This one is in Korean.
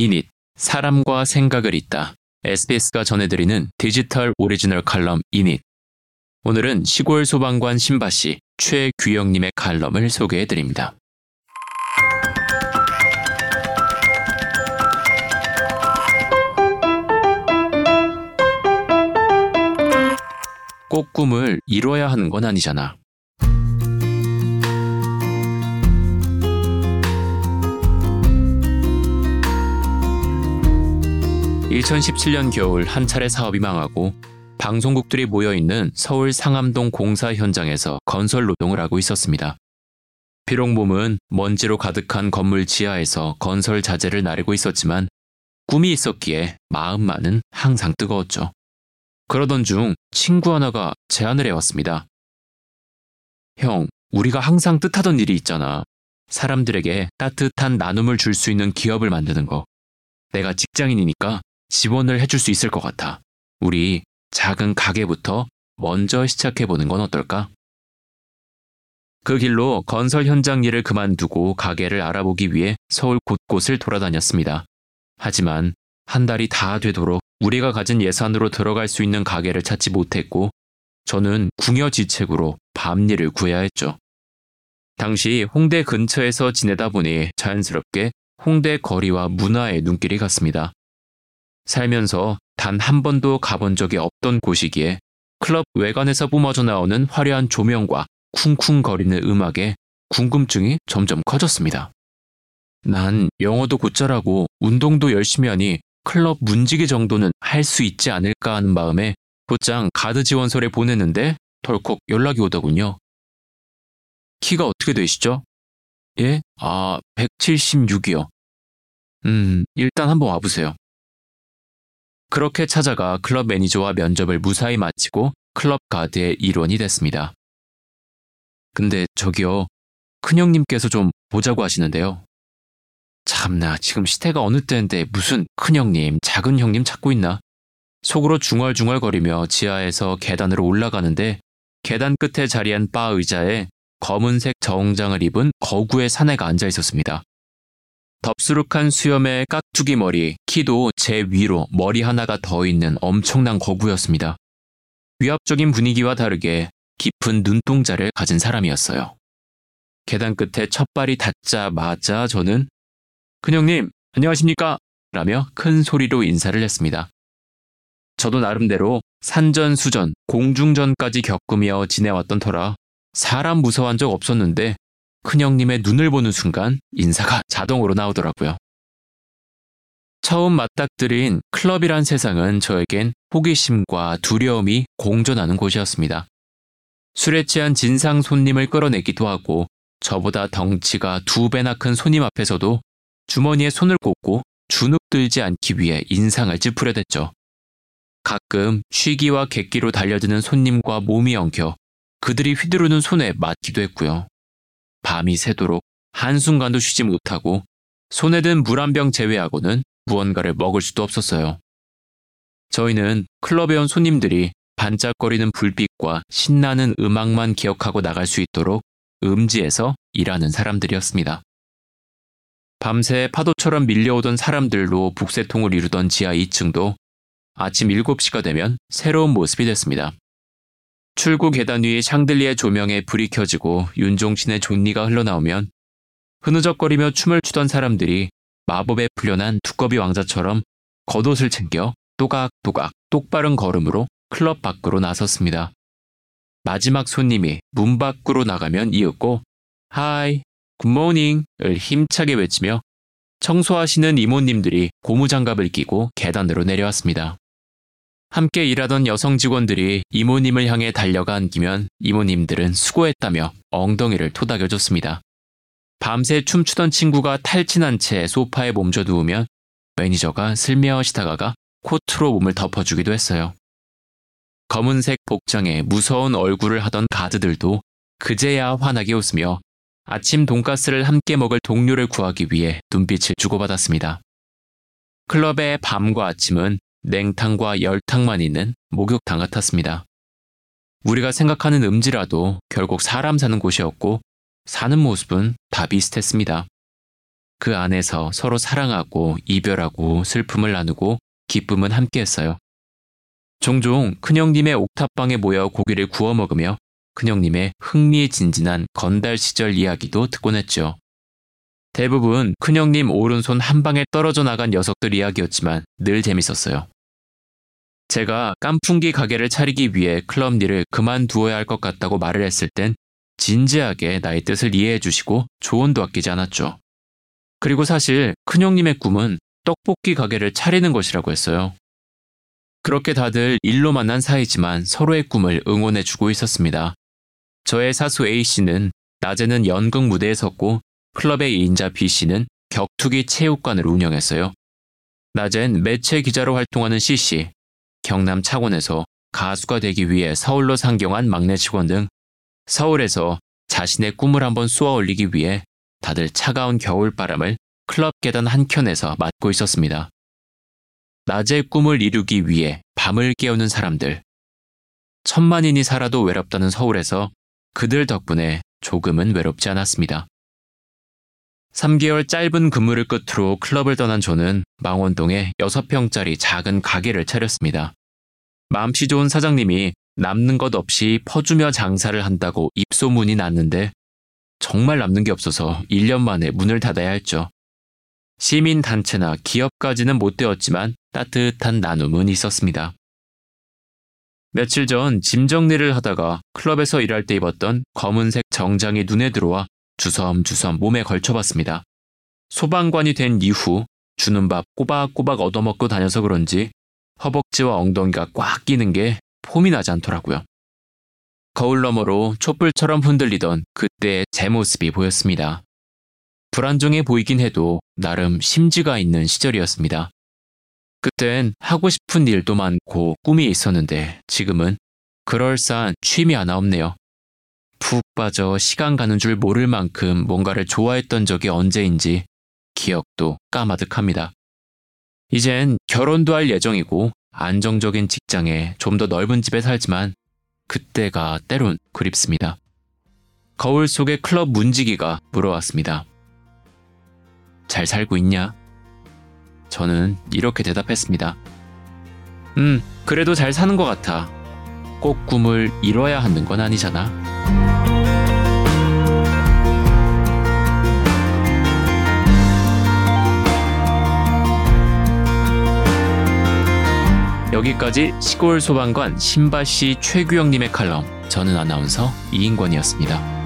인잇, 사람과 생각을 잇다. SBS가 전해드리는 디지털 오리지널 칼럼 인잇. 오늘은 시골 소방관 심바씨 최규영님의 칼럼을 소개해드립니다. 꼭 꿈을 이뤄야 하는 건 아니잖아. 2017년 겨울 한 차례 사업이 망하고 방송국들이 모여있는 서울 상암동 공사 현장에서 건설 노동을 하고 있었습니다. 비록 몸은 먼지로 가득한 건물 지하에서 건설 자재를 나르고 있었지만 꿈이 있었기에 마음만은 항상 뜨거웠죠. 그러던 중 친구 하나가 제안을 해왔습니다. 형, 우리가 항상 뜻하던 일이 있잖아. 사람들에게 따뜻한 나눔을 줄 수 있는 기업을 만드는 거. 내가 직장인이니까 지원을 해줄 수 있을 것 같아. 우리 작은 가게부터 먼저 시작해 보는 건 어떨까? 그 길로 건설 현장 일을 그만두고 가게를 알아보기 위해 서울 곳곳을 돌아다녔습니다. 하지만 한 달이 다 되도록 우리가 가진 예산으로 들어갈 수 있는 가게를 찾지 못했고 저는 궁여지책으로 밤일을 구해야 했죠. 당시 홍대 근처에서 지내다 보니 자연스럽게 홍대 거리와 문화에 눈길이 갔습니다. 살면서 단 한 번도 가본 적이 없던 곳이기에 클럽 외관에서 뿜어져 나오는 화려한 조명과 쿵쿵거리는 음악에 궁금증이 점점 커졌습니다. 난 영어도 곧잘하고 운동도 열심히 하니 클럽 문지기 정도는 할 수 있지 않을까 하는 마음에 곧장 가드 지원서를 보냈는데 덜컥 연락이 오더군요. 키가 어떻게 되시죠? 예? 아, 176이요. 음, 일단 한번 와보세요. 그렇게 찾아가 클럽 매니저와 면접을 무사히 마치고 클럽 가드의 일원이 됐습니다. 근데 저기요, 큰형님께서 좀 보자고 하시는데요. 참나, 지금 시대가 어느 때인데 무슨 큰형님, 작은 형님 찾고 있나? 속으로 중얼중얼거리며 지하에서 계단으로 올라가는데 계단 끝에 자리한 바 의자에 검은색 정장을 입은 거구의 사내가 앉아 있었습니다. 덥수룩한 수염에 깍두기 머리, 키도 제 위로 머리 하나가 더 있는 엄청난 거구였습니다. 위압적인 분위기와 다르게 깊은 눈동자를 가진 사람이었어요. 계단 끝에 첫 발이 닿자마자 저는 큰형님, 안녕하십니까? 라며 큰 소리로 인사를 했습니다. 저도 나름대로 산전수전, 공중전까지 겪으며 지내왔던 터라 사람 무서워한 적 없었는데 큰형님의 눈을 보는 순간 인사가 자동으로 나오더라고요. 처음 맞닥뜨린 클럽이란 세상은 저에겐 호기심과 두려움이 공존하는 곳이었습니다. 술에 취한 진상 손님을 끌어내기도 하고 저보다 덩치가 두 배나 큰 손님 앞에서도 주머니에 손을 꽂고 주눅 들지 않기 위해 인상을 찌푸려 댔죠. 가끔 쉬기와 객기로 달려드는 손님과 몸이 엉켜 그들이 휘두르는 손에 맞기도 했고요. 밤이 새도록 한순간도 쉬지 못하고 손에 든 물 한 병 제외하고는 무언가를 먹을 수도 없었어요. 저희는 클럽에 온 손님들이 반짝거리는 불빛과 신나는 음악만 기억하고 나갈 수 있도록 음지에서 일하는 사람들이었습니다. 밤새 파도처럼 밀려오던 사람들로 북새통을 이루던 지하 2층도 아침 7시가 되면 새로운 모습이 됐습니다. 출구 계단 위에 샹들리에 조명에 불이 켜지고 윤종신의 존니가 흘러나오면 흐느적거리며 춤을 추던 사람들이 마법에 풀려난 두꺼비 왕자처럼 겉옷을 챙겨 또각또각 똑바른 걸음으로 클럽 밖으로 나섰습니다. 마지막 손님이 문 밖으로 나가면 이윽고 hi, good morning을 힘차게 외치며 청소하시는 이모님들이 고무장갑을 끼고 계단으로 내려왔습니다. 함께 일하던 여성 직원들이 이모님을 향해 달려가 안기면 이모님들은 수고했다며 엉덩이를 토닥여줬습니다. 밤새 춤추던 친구가 탈진한 채 소파에 몸져 누우면 매니저가 슬며시 다가가 코트로 몸을 덮어주기도 했어요. 검은색 복장에 무서운 얼굴을 하던 가드들도 그제야 환하게 웃으며 아침 돈가스를 함께 먹을 동료를 구하기 위해 눈빛을 주고받았습니다. 클럽의 밤과 아침은 냉탕과 열탕만 있는 목욕탕 같았습니다. 우리가 생각하는 음지라도 결국 사람 사는 곳이었고 사는 모습은 다 비슷했습니다. 그 안에서 서로 사랑하고 이별하고 슬픔을 나누고 기쁨은 함께했어요. 종종 큰형님의 옥탑방에 모여 고기를 구워 먹으며 큰형님의 흥미진진한 건달 시절 이야기도 듣곤 했죠. 대부분 큰형님 오른손 한 방에 떨어져 나간 녀석들 이야기였지만 늘 재밌었어요. 제가 깐풍기 가게를 차리기 위해 클럽 일을 그만두어야 할 것 같다고 말을 했을 땐 진지하게 나의 뜻을 이해해 주시고 조언도 아끼지 않았죠. 그리고 사실 큰형님의 꿈은 떡볶이 가게를 차리는 것이라고 했어요. 그렇게 다들 일로 만난 사이지만 서로의 꿈을 응원해 주고 있었습니다. 저의 사수 A씨는 낮에는 연극 무대에 섰고 클럽의 인자 B씨는 격투기 체육관을 운영했어요. 낮엔 매체 기자로 활동하는 C씨, 경남 창원에서 가수가 되기 위해 서울로 상경한 막내 직원 등 서울에서 자신의 꿈을 한번 쏘아 올리기 위해 다들 차가운 겨울바람을 클럽 계단 한켠에서 맞고 있었습니다. 낮의 꿈을 이루기 위해 밤을 깨우는 사람들. 천만인이 살아도 외롭다는 서울에서 그들 덕분에 조금은 외롭지 않았습니다. 3개월 짧은 근무를 끝으로 클럽을 떠난 저는 망원동에 6평짜리 작은 가게를 차렸습니다. 마음씨 좋은 사장님이 남는 것 없이 퍼주며 장사를 한다고 입소문이 났는데 정말 남는 게 없어서 1년 만에 문을 닫아야 했죠. 시민단체나 기업까지는 못 되었지만 따뜻한 나눔은 있었습니다. 며칠 전 짐 정리를 하다가 클럽에서 일할 때 입었던 검은색 정장이 눈에 들어와 주섬주섬 몸에 걸쳐봤습니다. 소방관이 된 이후 주는 밥 꼬박꼬박 얻어먹고 다녀서 그런지 허벅지와 엉덩이가 꽉 끼는 게 폼이 나지 않더라고요. 거울 너머로 촛불처럼 흔들리던 그때의 제 모습이 보였습니다. 불안정해 보이긴 해도 나름 심지가 있는 시절이었습니다. 그땐 하고 싶은 일도 많고 꿈이 있었는데 지금은 그럴싸한 취미 하나 없네요. 푹 빠져 시간 가는 줄 모를 만큼 뭔가를 좋아했던 적이 언제인지 기억도 까마득합니다. 이젠 결혼도 할 예정이고 안정적인 직장에 좀 더 넓은 집에 살지만 그때가 때론 그립습니다. 거울 속의 클럽 문지기가 물어왔습니다. 잘 살고 있냐? 저는 이렇게 대답했습니다. 음, 그래도 잘 사는 것 같아. 꼭 꿈을 이뤄야 하는 건 아니잖아. 여기까지 시골 소방관 신바씨 최규영님의 칼럼 저는 아나운서 이인권이었습니다.